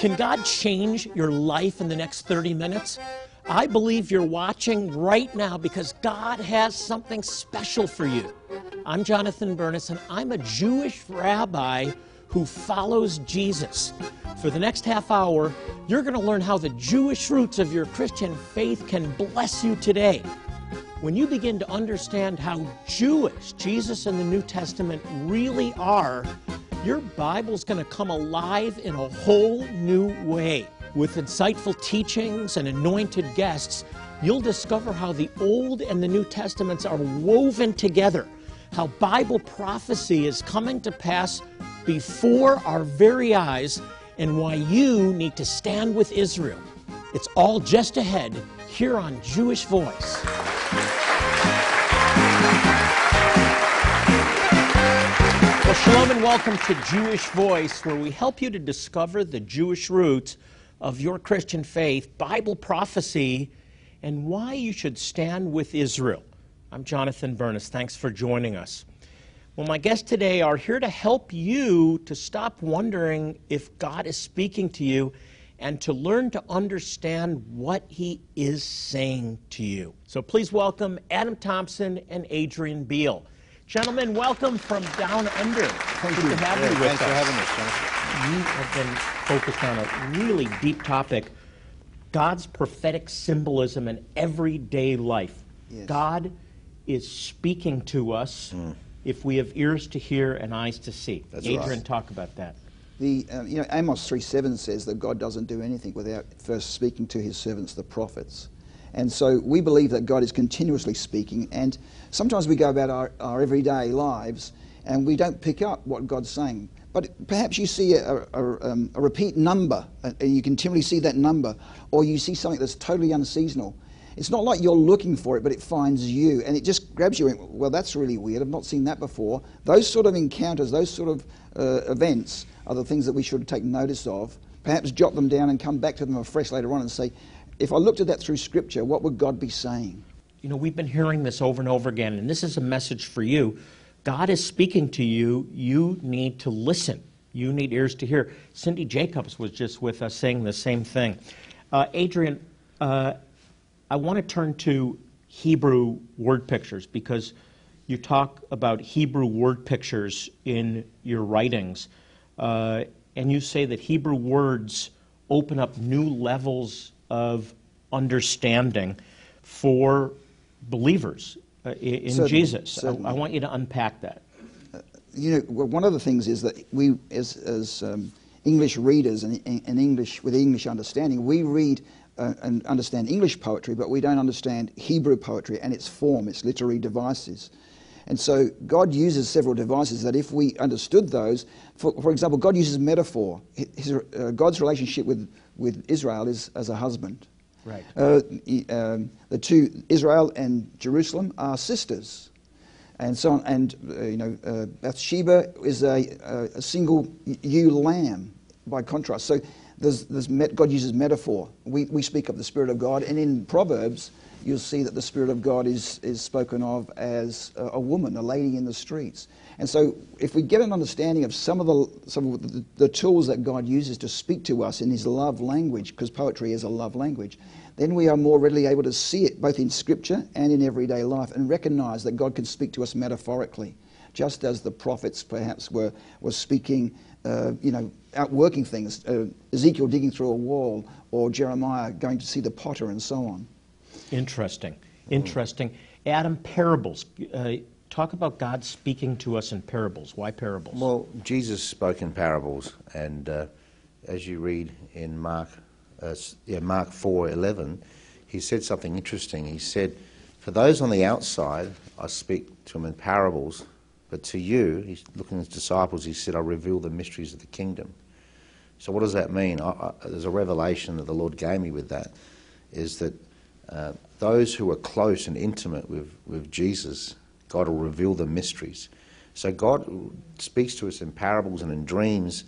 Can God change your life in the next 30 minutes? I believe you're watching right now because God has something special for you. I'm Jonathan Bernis, and I'm a Jewish rabbi who follows Jesus. For the next half hour, you're going to learn how the Jewish roots of your Christian faith can bless you today. When you begin to understand how Jewish Jesus and the New Testament really are, your Bible's going to come alive in a whole new way. With insightful teachings and anointed guests, you'll discover how the Old and the New Testaments are woven together, how Bible prophecy is coming to pass before our very eyes, and why you need to stand with Israel. It's all just ahead here on Jewish Voice. Shalom and welcome to Jewish Voice, where we help you to discover the Jewish roots of your Christian faith, Bible prophecy, and why you should stand with Israel. I'm Jonathan Bernis. Thanks for joining us. Well, my guests today are here to help you to stop wondering if God is speaking to you and to learn to understand what He is saying to you. So please welcome Adam Thompson and Adrian Beale. Gentlemen, welcome from down under. Thank Good you. to have Yeah, you with thanks us. for having us, Jonathan. You have been focused on a really deep topic God's prophetic symbolism in everyday life. Yes. God is speaking to us if we have ears to hear and eyes to see. That's Adrian, right. talk about that. The, um, you know, Amos 3.7 says that God doesn't do anything without first speaking to his servants, the prophets. And so we believe that God is continuously speaking, and sometimes we go about our, our everyday lives and we don't pick up what God's saying. But perhaps you see a, a, um, a repeat number, uh, and you continually see that number, or you see something that's totally unseasonal. It's not like you're looking for it, but it finds you, and it just grabs you. And, well, that's really weird. I've not seen that before. Those sort of encounters, those sort of uh, events, are the things that we should take notice of. Perhaps jot them down and come back to them afresh later on and say, if I looked at that through Scripture, what would God be saying? You know, we've been hearing this over and over again, and this is a message for you. God is speaking to you. You need to listen. You need ears to hear. Cindy Jacobs was just with us saying the same thing. Uh, Adrian, uh, I want to turn to Hebrew word pictures because you talk about Hebrew word pictures in your writings, uh, and you say that Hebrew words open up new levels of understanding for believers uh, in Certainly, Jesus. I, certainly. I want you to unpack that. you know, well, one of the things is that we, as, as um, English readers and, and English with English understanding, we read uh, and understand English poetry, but we don't understand Hebrew poetry and its form, its literary devices. And so God uses several devices that, if we understood those, for, for example, God uses metaphor. His, uh, God's relationship with, with Israel is as a husband. Right. Uh, um, the two, Israel and Jerusalem, are sisters and so on. And uh, you know, uh, Bathsheba is a, a, a single ewe lamb, by contrast. So there's, there's met, God uses metaphor. We, we speak of the Spirit of God, and in Proverbs, you'll see that the Spirit of God is, is spoken of as a, a woman, a lady in the streets. And so, if we get an understanding of some of the some of the, the tools that God uses to speak to us in His love language, because poetry is a love language, then we are more readily able to see it both in Scripture and in everyday life, and recognize that God can speak to us metaphorically, just as the prophets perhaps were were speaking, uh, you know, outworking things. Uh, Ezekiel digging through a wall, or Jeremiah going to see the potter, and so on. Interesting. Interesting. Adam, parables. Uh, talk about God speaking to us in parables. Why parables? Well, Jesus spoke in parables, and uh, as you read in Mark, uh, yeah, Mark four eleven, he said something interesting. He said, "For those on the outside, I speak to them in parables, but to you, he's looking at his disciples. He said, I reveal the mysteries of the kingdom." So, what does that mean? I, I, there's a revelation that the Lord gave me with that, is that uh, those who are close and intimate with, with Jesus, God will reveal the mysteries. So, God speaks to us in parables and in dreams,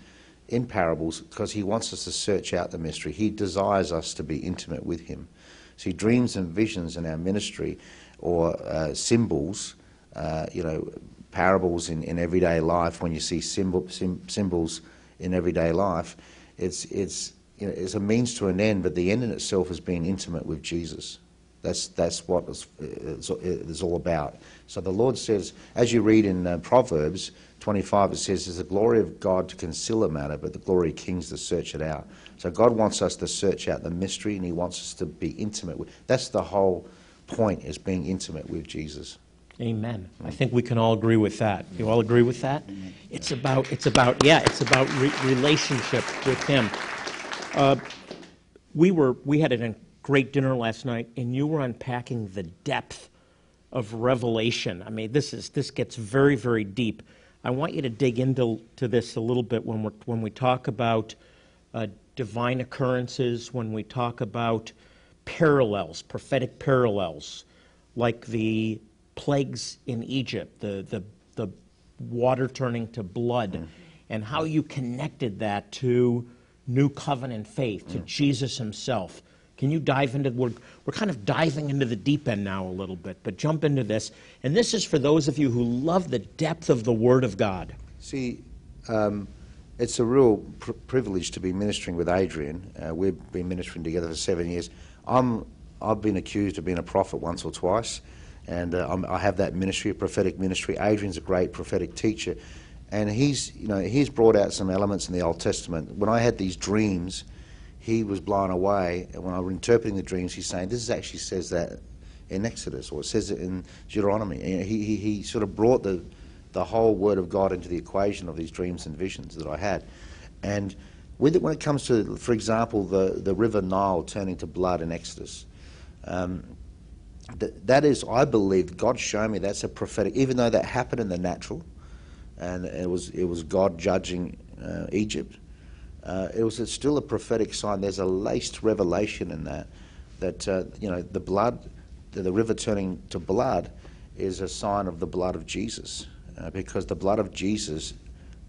in parables, because He wants us to search out the mystery. He desires us to be intimate with Him. See, dreams and visions in our ministry, or uh, symbols, uh, you know, parables in, in everyday life, when you see symbol, sim, symbols in everyday life, it's, it's you know, a means to an end, but the end in itself is being intimate with Jesus. That's, that's what it's, it's, it's all about. So the Lord says, as you read in uh, Proverbs 25, it says, It's the glory of God to conceal a matter, but the glory of kings to search it out. So God wants us to search out the mystery and He wants us to be intimate with. That's the whole point, is being intimate with Jesus. Amen. I think we can all agree with that. You all agree with that? It's about, it's about, yeah, it's about re- relationship with Him. Uh, we were, we had a great dinner last night, and you were unpacking the depth of revelation. I mean, this is this gets very, very deep. I want you to dig into to this a little bit when we when we talk about uh, divine occurrences, when we talk about parallels, prophetic parallels, like the plagues in Egypt, the the the water turning to blood, mm. and how you connected that to new covenant faith, to mm. Jesus Himself. Can you dive into we're, we're kind of diving into the deep end now a little bit, but jump into this. And this is for those of you who love the depth of the Word of God. See, um, it's a real pr- privilege to be ministering with Adrian. Uh, we've been ministering together for seven years. I'm, I've been accused of being a prophet once or twice, and uh, i have that ministry, a prophetic ministry. Adrian's a great prophetic teacher, and he's, you know, he's brought out some elements in the Old Testament. When I had these dreams, he was blown away. And when I was interpreting the dreams, he's saying, this actually says that in Exodus, or it says it in Deuteronomy. He, he, he sort of brought the, the whole Word of God into the equation of these dreams and visions that I had. And with it, when it comes to, for example, the, the river Nile turning to blood in Exodus, um, th- that is, I believe, God showed me that's a prophetic, even though that happened in the natural, and it was, it was God judging uh, Egypt uh, it was still a prophetic sign. There's a laced revelation in that, that uh, you know the blood, the, the, river turning to blood, is a sign of the blood of Jesus, uh, because the blood of Jesus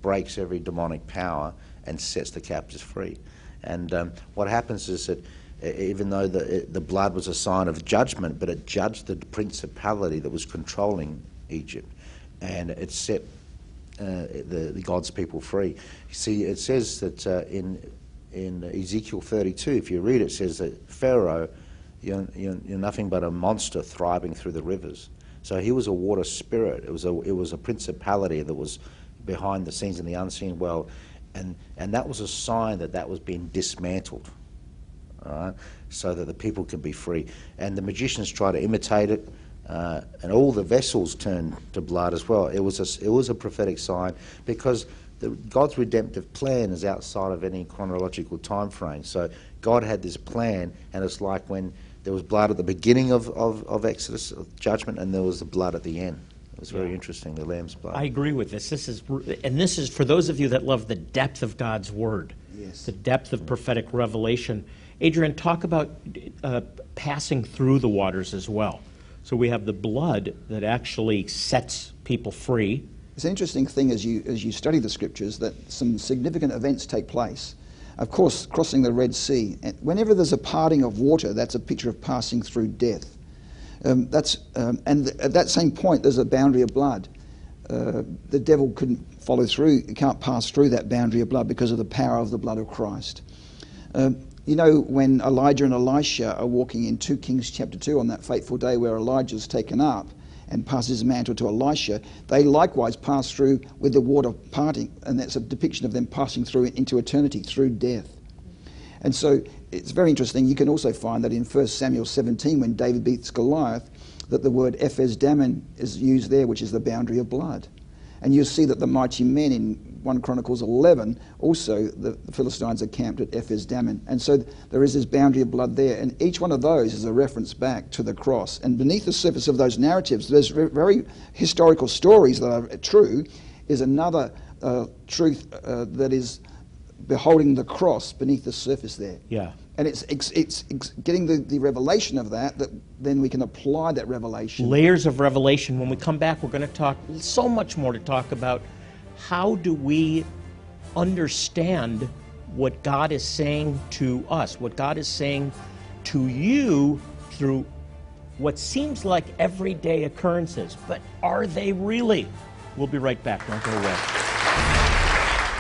breaks every demonic power and sets the captives free. And um, what happens is that even though the, the blood was a sign of judgment, but it judged the principality that was controlling Egypt, and it set the, the, God's people free. You see, it says that uh, in in Ezekiel 32, if you read it, it says that Pharaoh, you're, you're, you're, nothing but a monster thriving through the rivers. So he was a water spirit. It was a it was a principality that was behind the scenes in the unseen world, and and that was a sign that that was being dismantled. All right, so that the people could be free. And the magicians try to imitate it uh, and all the vessels turned to blood as well. It was a, it was a prophetic sign because the, God's redemptive plan is outside of any chronological time frame. So God had this plan, and it's like when there was blood at the beginning of, of, of Exodus, of judgment, and there was the blood at the end. It was very yeah. interesting, the lamb's blood. I agree with this. This is, and this is for those of you that love the depth of God's word, yes. the depth of prophetic revelation. Adrian, talk about uh, passing through the waters as well. So we have the blood that actually sets people free. It's an interesting thing as you, as you study the scriptures that some significant events take place. Of course, crossing the Red Sea, whenever there's a parting of water, that's a picture of passing through death. Um, that's, um, and th- at that same point, there's a boundary of blood. Uh, the devil couldn't follow through, can't pass through that boundary of blood because of the power of the blood of Christ. Um, you know, when Elijah and Elisha are walking in 2 Kings chapter 2 on that fateful day where Elijah is taken up and passes his mantle to Elisha, they likewise pass through with the water parting, and that's a depiction of them passing through into eternity through death. And so it's very interesting. You can also find that in 1 Samuel 17, when David beats Goliath, that the word Ephes Dammim is used there, which is the boundary of blood. And you'll see that the mighty men in 1 Chronicles 11, also the, the Philistines are camped at Ephes Dammim. And so there is this boundary of blood there. And each one of those is a reference back to the cross. And beneath the surface of those narratives, there's very historical stories that are true, is another uh, truth uh, that is beholding the cross beneath the surface there. Yeah. And it's, it's, it's, it's, getting the, the revelation of that, that then we can apply that revelation. Layers of revelation. When we come back, we're going to talk so much more to talk about how do we understand what God is saying to us, what God is saying to you through what seems like everyday occurrences. But are they really? We'll be right back. Don't go away.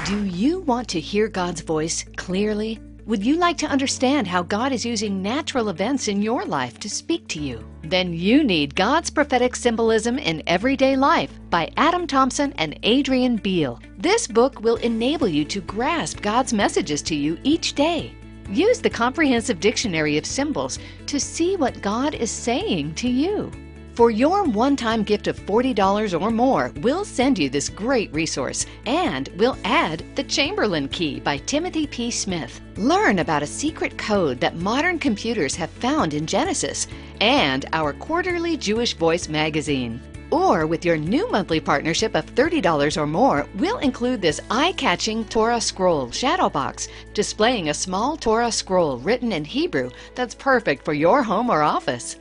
Do you want to hear God's voice clearly? Would you like to understand how God is using natural events in your life to speak to you? Then you need God's Prophetic Symbolism in Everyday Life by Adam Thompson and Adrian Beale. This book will enable you to grasp God's messages to you each day. Use the comprehensive dictionary of symbols to see what God is saying to you. For your one time gift of $40 or more, we'll send you this great resource and we'll add The Chamberlain Key by Timothy P. Smith. Learn about a secret code that modern computers have found in Genesis and our quarterly Jewish Voice magazine. Or with your new monthly partnership of $30 or more, we'll include this eye catching Torah scroll shadow box, displaying a small Torah scroll written in Hebrew that's perfect for your home or office.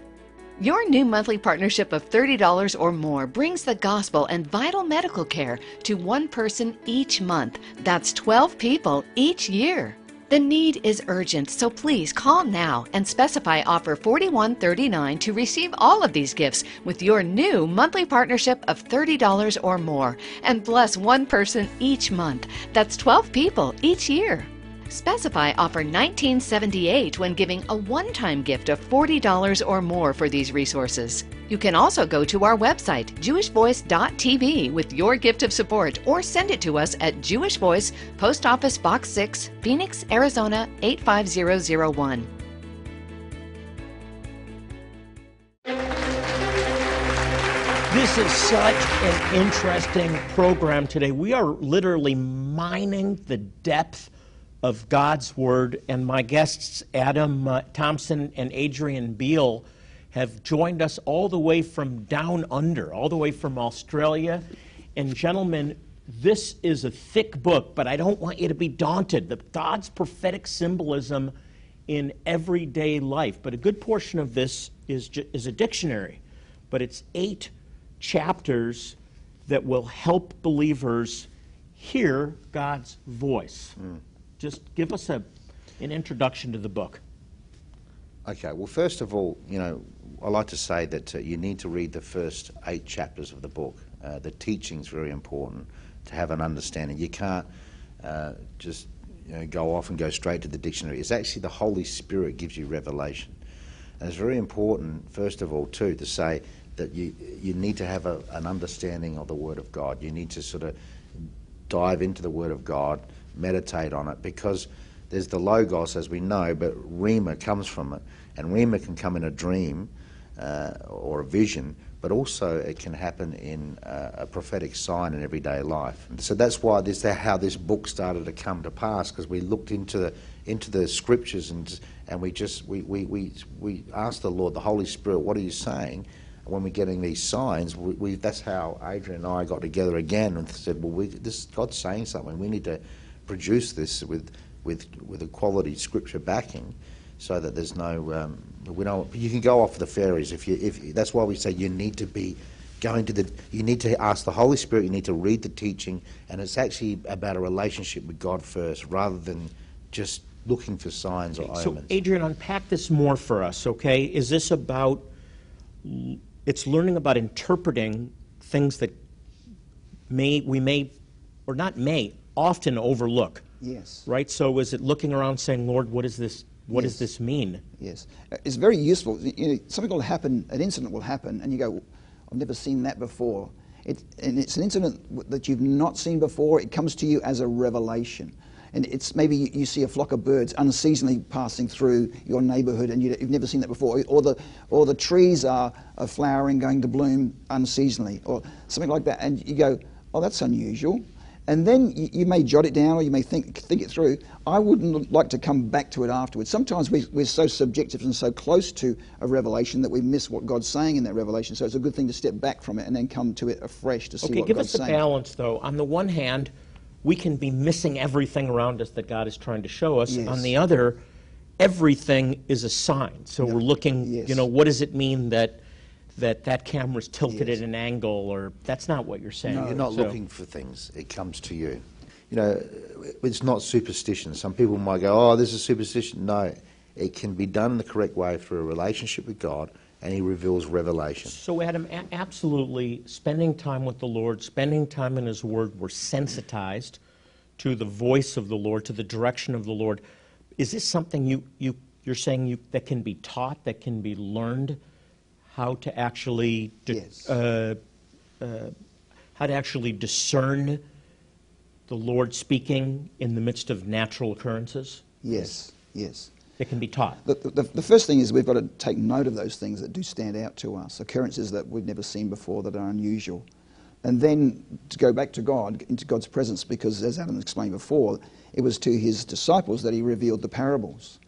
Your new monthly partnership of $30 or more brings the gospel and vital medical care to one person each month. That's 12 people each year. The need is urgent, so please call now and specify offer 4139 to receive all of these gifts with your new monthly partnership of $30 or more and bless one person each month. That's 12 people each year. Specify offer 1978 when giving a one time gift of $40 or more for these resources. You can also go to our website, jewishvoice.tv, with your gift of support or send it to us at Jewish Voice, Post Office Box 6, Phoenix, Arizona 85001. This is such an interesting program today. We are literally mining the depth of God's Word, and my guests, Adam uh, Thompson and Adrian Beale, have joined us all the way from down under, all the way from Australia. And, gentlemen, this is a thick book, but I don't want you to be daunted. The God's prophetic symbolism in everyday life. But a good portion of this is, is a dictionary, but it's eight chapters that will help believers hear God's voice. Mm. Just give us a, an introduction to the book. Okay, well, first of all, you know, I like to say that uh, you need to read the first eight chapters of the book. Uh, the teaching's very important to have an understanding. You can't uh, just you know, go off and go straight to the dictionary. It's actually the Holy Spirit gives you revelation. And it's very important, first of all, too, to say that you, you need to have a, an understanding of the Word of God. You need to sort of dive into the Word of God, meditate on it, because there's the Logos, as we know, but Rhema comes from it. And Rhema can come in a dream uh, or a vision, but also it can happen in uh, a prophetic sign in everyday life. And so that's why this how this book started to come to pass, because we looked into the into the scriptures and and we just we, we, we, we asked the Lord, the Holy Spirit, what are you saying? when we're getting these signs, we, we, that's how Adrian and I got together again and said, well, we, this God's saying something. We need to produce this with with with a quality scripture backing, so that there's no um, we don't. You can go off the fairies if you if that's why we say you need to be going to the you need to ask the Holy Spirit. You need to read the teaching, and it's actually about a relationship with God first, rather than just looking for signs or omens. So, Adrian, unpack this more for us, okay? Is this about it's learning about interpreting things that may we may or not may often overlook. Yes. Right. So is it looking around saying, Lord, what is this? What yes. does this mean? Yes, uh, it's very useful. You know, something will happen, an incident will happen, and you go, I've never seen that before. It, and it's an incident that you've not seen before. It comes to you as a revelation and it's maybe you see a flock of birds unseasonably passing through your neighborhood and you, have never seen that before, or the, or the trees are, are flowering, going to bloom unseasonably, or something like that, and you go, oh, that's unusual. And then you, you, may jot it down or you may think, think it through. I wouldn't like to come back to it afterwards. Sometimes we, we're so subjective and so close to a revelation that we miss what God's saying in that revelation. So it's a good thing to step back from it and then come to it afresh to see okay, what God's saying. Okay, give us the balance, though. On the one hand, we can be missing everything around us that God is trying to show us. Yes. On the other, everything is a sign. So we're looking, yes. you know, what does it mean that that that camera's tilted yes. at an angle or that's not what you're saying. No, you're not so. looking for things. It comes to you. You know, it's not superstition. Some people might go, "Oh, this is superstition." No, it can be done the correct way through a relationship with God and he reveals revelation. So, Adam, a- absolutely, spending time with the Lord, spending time in His Word, we're sensitized to the voice of the Lord, to the direction of the Lord. Is this something you, you, you're saying you, that can be taught, that can be learned? How to actually, di- Yes. uh, uh, how to actually discern the Lord speaking in the midst of natural occurrences? Yes, yes. It can be taught. The, the, the first thing is we've got to take note of those things that do stand out to us, occurrences that we've never seen before that are unusual. And then to go back to God, into God's presence, because as Adam explained before, it was to his disciples that he revealed the parables.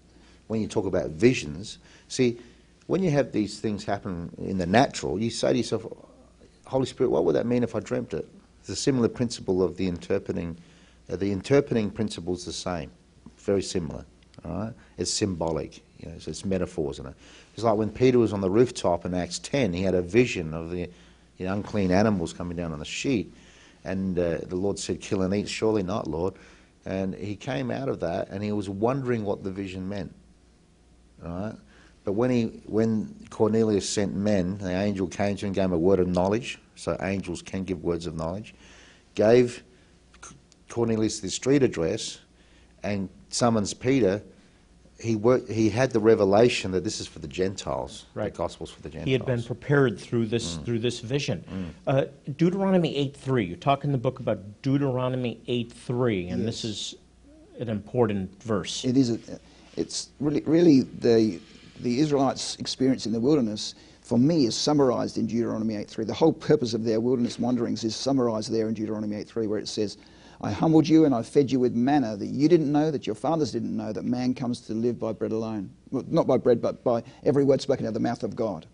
when you talk about visions, see, when you have these things happen in the natural, you say to yourself, Holy Spirit, what would that mean if I dreamt it? It's a similar principle of the interpreting. Uh, the interpreting principle is the same, very similar. All right, it's symbolic. You know, so it's metaphors in it. It's like when Peter was on the rooftop in Acts 10, he had a vision of the, the unclean animals coming down on the sheet, and uh, the Lord said, "Kill and eat." Surely not, Lord. And he came out of that, and he was wondering what the vision meant. All right? But when, he, when Cornelius sent men, the angel came to him and gave him a word of knowledge, so angels can give words of knowledge, gave Cornelius the street address, and summons Peter. He, worked, he had the revelation that this is for the Gentiles, Right. the gospel's for the Gentiles. He had been prepared through this through this vision. Uh, Deuteronomy 8.3. You talk in the book about Deuteronomy eight three, and this is an important verse. It is. A, it's really, really the the Israelites' experience in the wilderness. For me, is summarized in Deuteronomy 8:3. The whole purpose of their wilderness wanderings is summarized there in Deuteronomy 8:3, where it says, "I humbled you and I fed you with manna that you didn't know, that your fathers didn't know, that man comes to live by bread alone. Well, not by bread, but by every word spoken out of the mouth of God."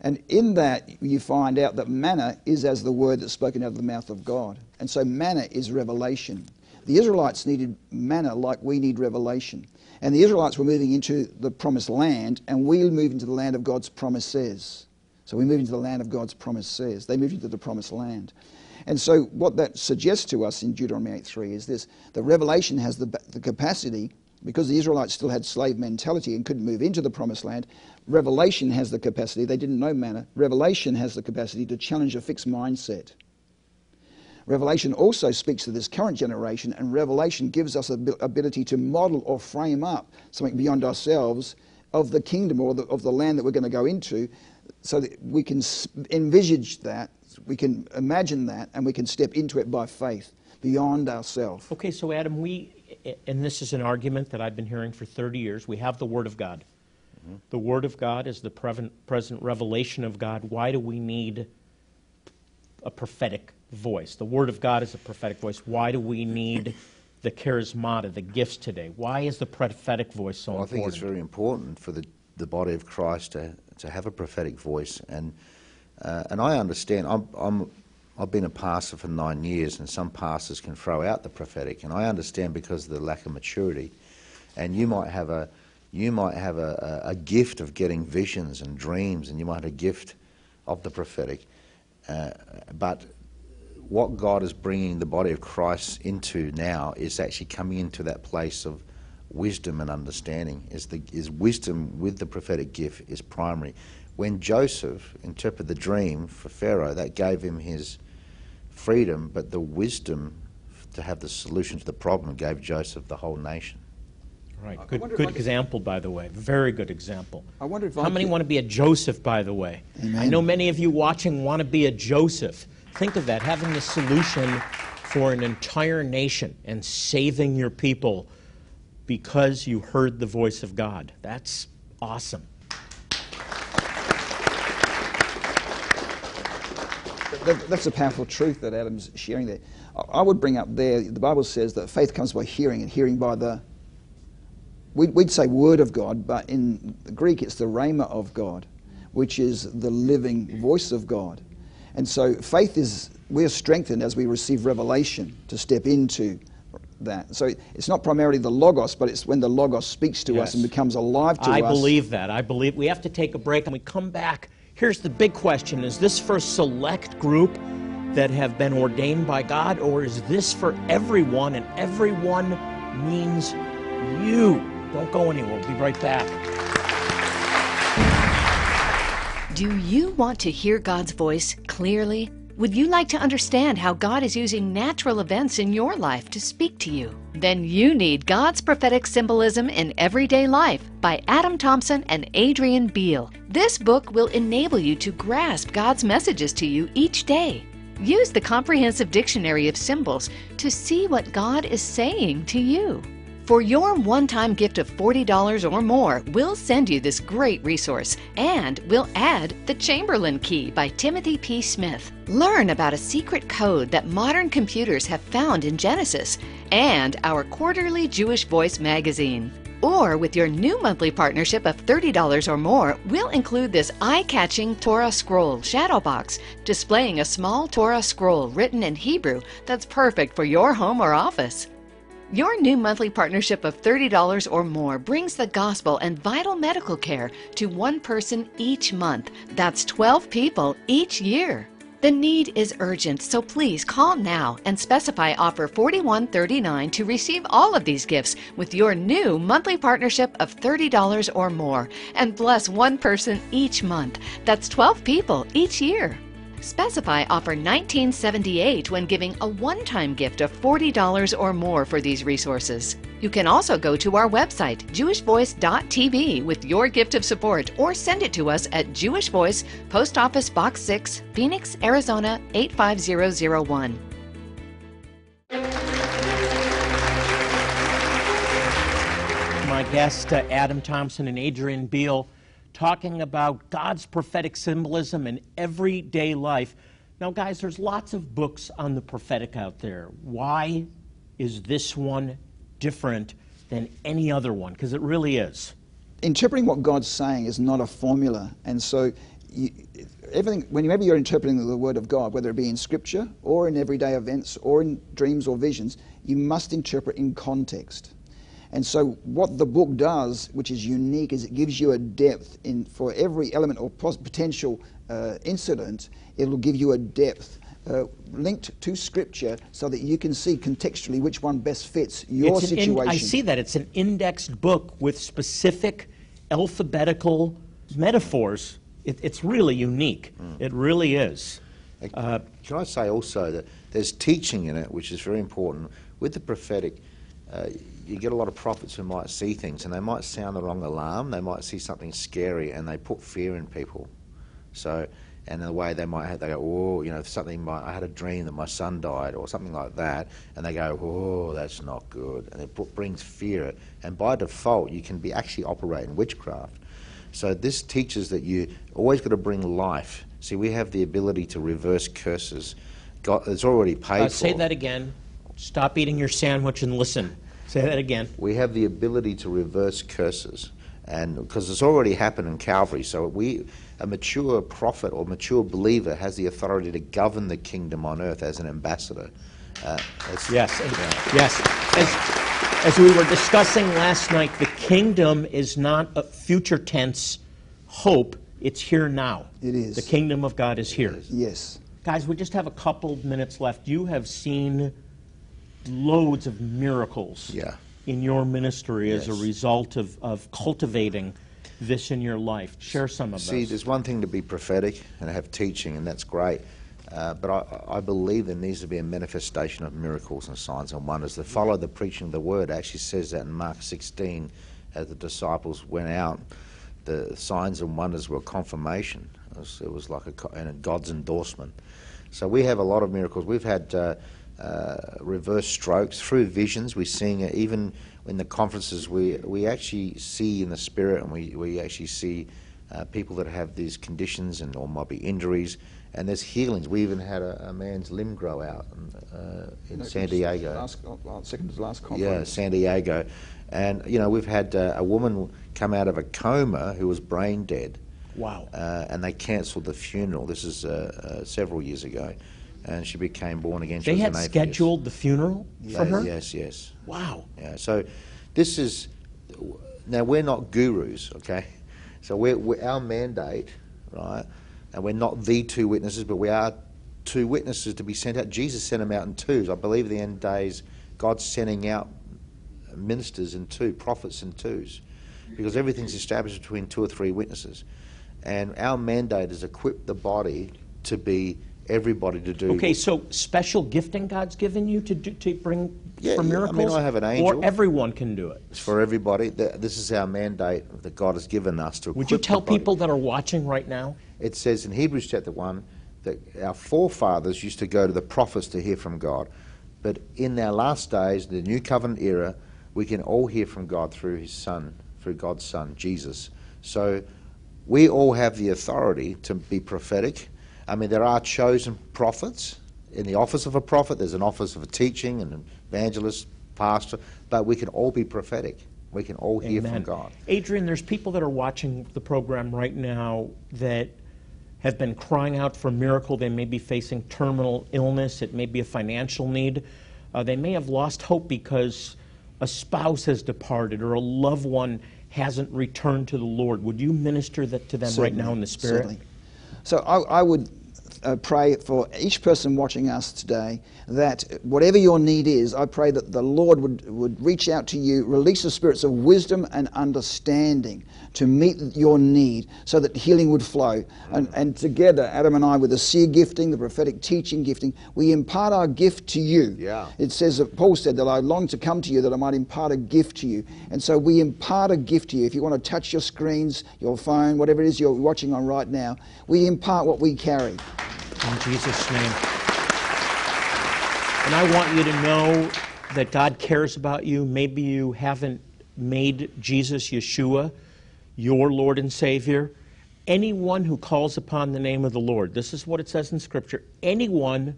And in that, you find out that manna is as the word that's spoken out of the mouth of God. And so manna is revelation. The Israelites needed manna like we need revelation. And the Israelites were moving into the promised land, and we move into the land of God's promises. So we move into the land of God's promises. They moved into the promised land. And so what that suggests to us in Deuteronomy 8.3 is this. The revelation has the, the capacity, because the Israelites still had slave mentality and couldn't move into the promised land, revelation has the capacity, they didn't know manna, revelation has the capacity to challenge a fixed mindset. Revelation also speaks to this current generation, and Revelation gives us the ability to model or frame up something beyond ourselves of the kingdom or the, of the land that we're going to go into, so that we can envisage that, we can imagine that, and we can step into it by faith beyond ourselves. Okay, so Adam, we, and this is an argument that I've been hearing for 30 years. We have the Word of God. Mm-hmm. The Word of God is the preven- present revelation of God. Why do we need a prophetic voice? The Word of God is a prophetic voice. Why do we need the charismata, the gifts today? Why is the prophetic voice so Well, I think it's very important for the, the body of Christ to, to have a prophetic voice. And, uh, and I understand, I'm, I'm, I've been a pastor for nine years, and some pastors can throw out the prophetic. And I understand because of the lack of maturity. And you might have a, you might have a, a, a gift of getting visions and dreams, and you might have a gift of the prophetic. Uh, but what God is bringing the body of Christ into now is actually coming into that place of wisdom and understanding. Is the is wisdom with the prophetic gift is primary. When Joseph interpreted the dream for Pharaoh, that gave him his freedom, but the wisdom to have the solution to the problem gave Joseph the whole nation. Right. Good, wonder good I example, by the way. Very good example. I wonder if How many want to be a Joseph, by the way? I know many of you watching want to be a Joseph. Think of that, having the solution for an entire nation and saving your people because you heard the voice of God. That's awesome. That's a powerful truth that Adam's sharing there. I, I would bring up there, the Bible says that faith comes by hearing, and hearing by the, we'd, we'd say word of God, but in the Greek it's the rhema of God, which is the living voice of God. And so faith is, we're strengthened as we receive revelation to step into that. So it's not primarily the Logos, but it's when the Logos speaks to us and becomes alive to I us. I believe that. I believe we have to take a break and we come back. Here's the big question Is this for a select group that have been ordained by God, or is this for everyone? And everyone means you. Don't go anywhere. We'll be right back. Do you want to hear God's voice clearly? Would you like to understand how God is using natural events in your life to speak to you? Then you need God's Prophetic Symbolism in Everyday Life by Adam Thompson and Adrian Beale. This book will enable you to grasp God's messages to you each day. Use the comprehensive dictionary of symbols to see what God is saying to you. For your one time gift of $40 or more, we'll send you this great resource and we'll add The Chamberlain Key by Timothy P. Smith. Learn about a secret code that modern computers have found in Genesis and our quarterly Jewish Voice magazine. Or with your new monthly partnership of $30 or more, we'll include this eye catching Torah scroll shadow box displaying a small Torah scroll written in Hebrew that's perfect for your home or office. Your new monthly partnership of $30 or more brings the gospel and vital medical care to one person each month. That's 12 people each year. The need is urgent, so please call now and specify offer 4139 to receive all of these gifts with your new monthly partnership of $30 or more and bless one person each month. That's 12 people each year. Specify offer 1978 when giving a one time gift of $40 or more for these resources. You can also go to our website, jewishvoice.tv, with your gift of support or send it to us at Jewish Voice, Post Office Box 6, Phoenix, Arizona 85001. My guests, uh, Adam Thompson and Adrian Beale, talking about God's prophetic symbolism in everyday life. Now, guys, there's lots of books on the prophetic out there. Why is this one different than any other one? Because it really is. interpreting what God's saying is not a formula, and so you, everything. Whenever you're interpreting the Word of God, whether it be in Scripture or in everyday events or in dreams or visions, you must interpret in context. And so, what the book does, which is unique, is it gives you a depth in for every element or pos- potential uh, incident. It will give you a depth. Uh, linked to scripture so that you can see contextually which one best fits your It's an in- situation. I see that. It's an indexed book with specific alphabetical metaphors. It, it's really unique. It really is. Uh, Can I say also that there's teaching in it, which is very important. With the prophetic, uh, you get a lot of prophets who might see things and they might sound the wrong alarm. They might see something scary and they put fear in people. So, and the way they might have, they go, oh, you know, something might, I had a dream that my son died or something like that, and they go, oh, that's not good. And it put, brings fear. And by default, you can be actually operating witchcraft. So this teaches that you always got to bring life. See, we have the ability to reverse curses. God, it's already paid uh, say that again. Stop eating your sandwich and listen. Say that again. We have the ability to reverse curses, and because it's already happened in Calvary. So we, a mature prophet or mature believer, has the authority to govern the kingdom on earth as an ambassador. Uh, it's- Yes, and- yeah. yes. As, as we were discussing last night, the kingdom is not a future tense hope. It's here now. It is. The kingdom of God is here. yes. Guys, we just have a couple minutes left. You have seen loads of miracles Yeah. in your ministry as a result of, of cultivating this in your life. Share some of See, those. there's one thing to be prophetic and have teaching, and that's great. Uh, but I, I believe there needs to be a manifestation of miracles and signs and wonders that follow the preaching of the word. It actually says that in Mark 16, as the disciples went out, the signs and wonders were confirmation. It was, it was like a, and a God's endorsement. So we have a lot of miracles. We've had uh, uh, reverse strokes through visions. We're seeing it even in the conferences. We we actually see in the spirit, and we we actually see uh, people that have these conditions and or might be injuries, and there's healings. We even had a, a man's limb grow out uh, in San Diego. Last, second to last conference. Yeah. San Diego. And, you know, we've had uh, a woman come out of a coma who was brain dead. Wow. Uh, and they cancelled the funeral. This is uh, uh, several years ago. And she became born again. She they had scheduled the funeral for They- her? Yes, yes. Wow. Yeah, so this is now we're not gurus, okay? So we're, we're our mandate, right? And we're not the two witnesses, but we are two witnesses to be sent out. Jesus sent them out in twos. I believe at the end days, God's sending out ministers in two, prophets in twos, because everything's established between two or three witnesses. And our mandate is equip the body to be everybody to do. Okay, so special gifting God's given you to do, to bring Yeah, for yeah, I mean, I have an angel. Or everyone can do it? It's for everybody. This is our mandate that God has given us to. Would you tell people that are watching right now? It says in Hebrews chapter 1 that our forefathers used to go to the prophets to hear from God. But in our last days, the new covenant era, we can all hear from God through his Son, through God's Son, Jesus. So we all have the authority to be prophetic. I mean, there are chosen prophets. In the office of a prophet, there's an office of a teaching, an evangelist, pastor, but we can all be prophetic. We can all hear from God. Adrian, there's people that are watching the program right now that have been crying out for a miracle. They may be facing terminal illness. It may be a financial need. Uh, they may have lost hope because a spouse has departed or a loved one hasn't returned to the Lord. Would you minister that to them right now in the Spirit? Certainly. So I, I would uh, pray for each person watching us today that whatever your need is, I pray that the Lord would, would reach out to you, release the spirits of wisdom and understanding to meet your need so that healing would flow. And, and together, Adam and I, with the seer gifting, the prophetic teaching gifting, we impart our gift to you. Yeah. It says that Paul said that I long to come to you that I might impart a gift to you. And so we impart a gift to you. If you want to touch your screens, your phone, whatever it is you're watching on right now, we impart what we carry. In Jesus' name. And I want you to know that God cares about you. Maybe you haven't made Jesus, Yeshua, your Lord and Savior. Anyone who calls upon the name of the Lord, this is what it says in Scripture anyone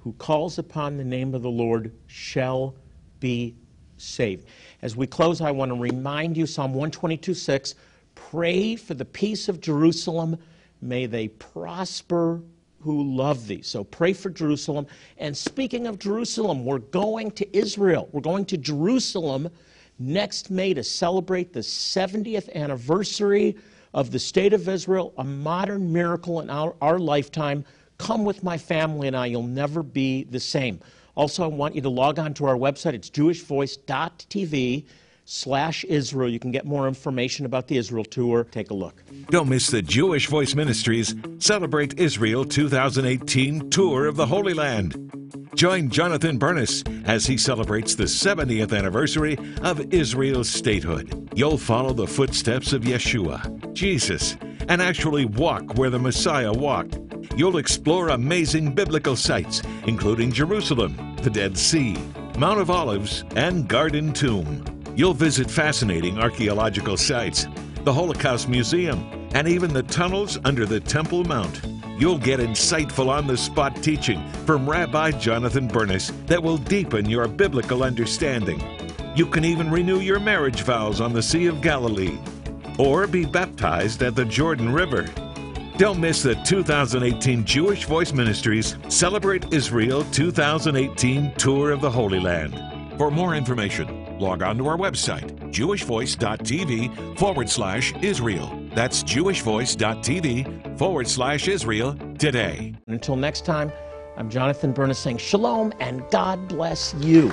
who calls upon the name of the Lord shall be saved. As we close, I want to remind you Psalm 122 6 pray for the peace of Jerusalem. May they prosper who love thee. So pray for Jerusalem. And speaking of Jerusalem, we're going to Israel. We're going to Jerusalem next May to celebrate the 70th anniversary of the state of Israel, a modern miracle in our, our lifetime. Come with my family and I, you'll never be the same. Also, I want you to log on to our website. It's jewishvoice.tv slash Israel. You can get more information about the Israel tour. Take a look. Don't miss the Jewish Voice Ministries Celebrate Israel 2018 tour of the Holy Land. Join Jonathan Bernis as he celebrates the 70th anniversary of Israel's statehood. You'll follow the footsteps of Yeshua, Jesus, and actually walk where the Messiah walked. You'll explore amazing biblical sites, including Jerusalem, the Dead Sea, Mount of Olives, and Garden Tomb. You'll visit fascinating archaeological sites, the Holocaust Museum, and even the tunnels under the Temple Mount. You'll get insightful on the spot teaching from Rabbi Jonathan Bernis that will deepen your biblical understanding. You can even renew your marriage vows on the Sea of Galilee or be baptized at the Jordan River. Don't miss the 2018 Jewish Voice Ministries Celebrate Israel 2018 Tour of the Holy Land. For more information, log on to our website, jewishvoice.tv forward slash Israel. That's jewishvoice.tv forward slash Israel today. Until next time, I'm Jonathan Bernis saying shalom and God bless you.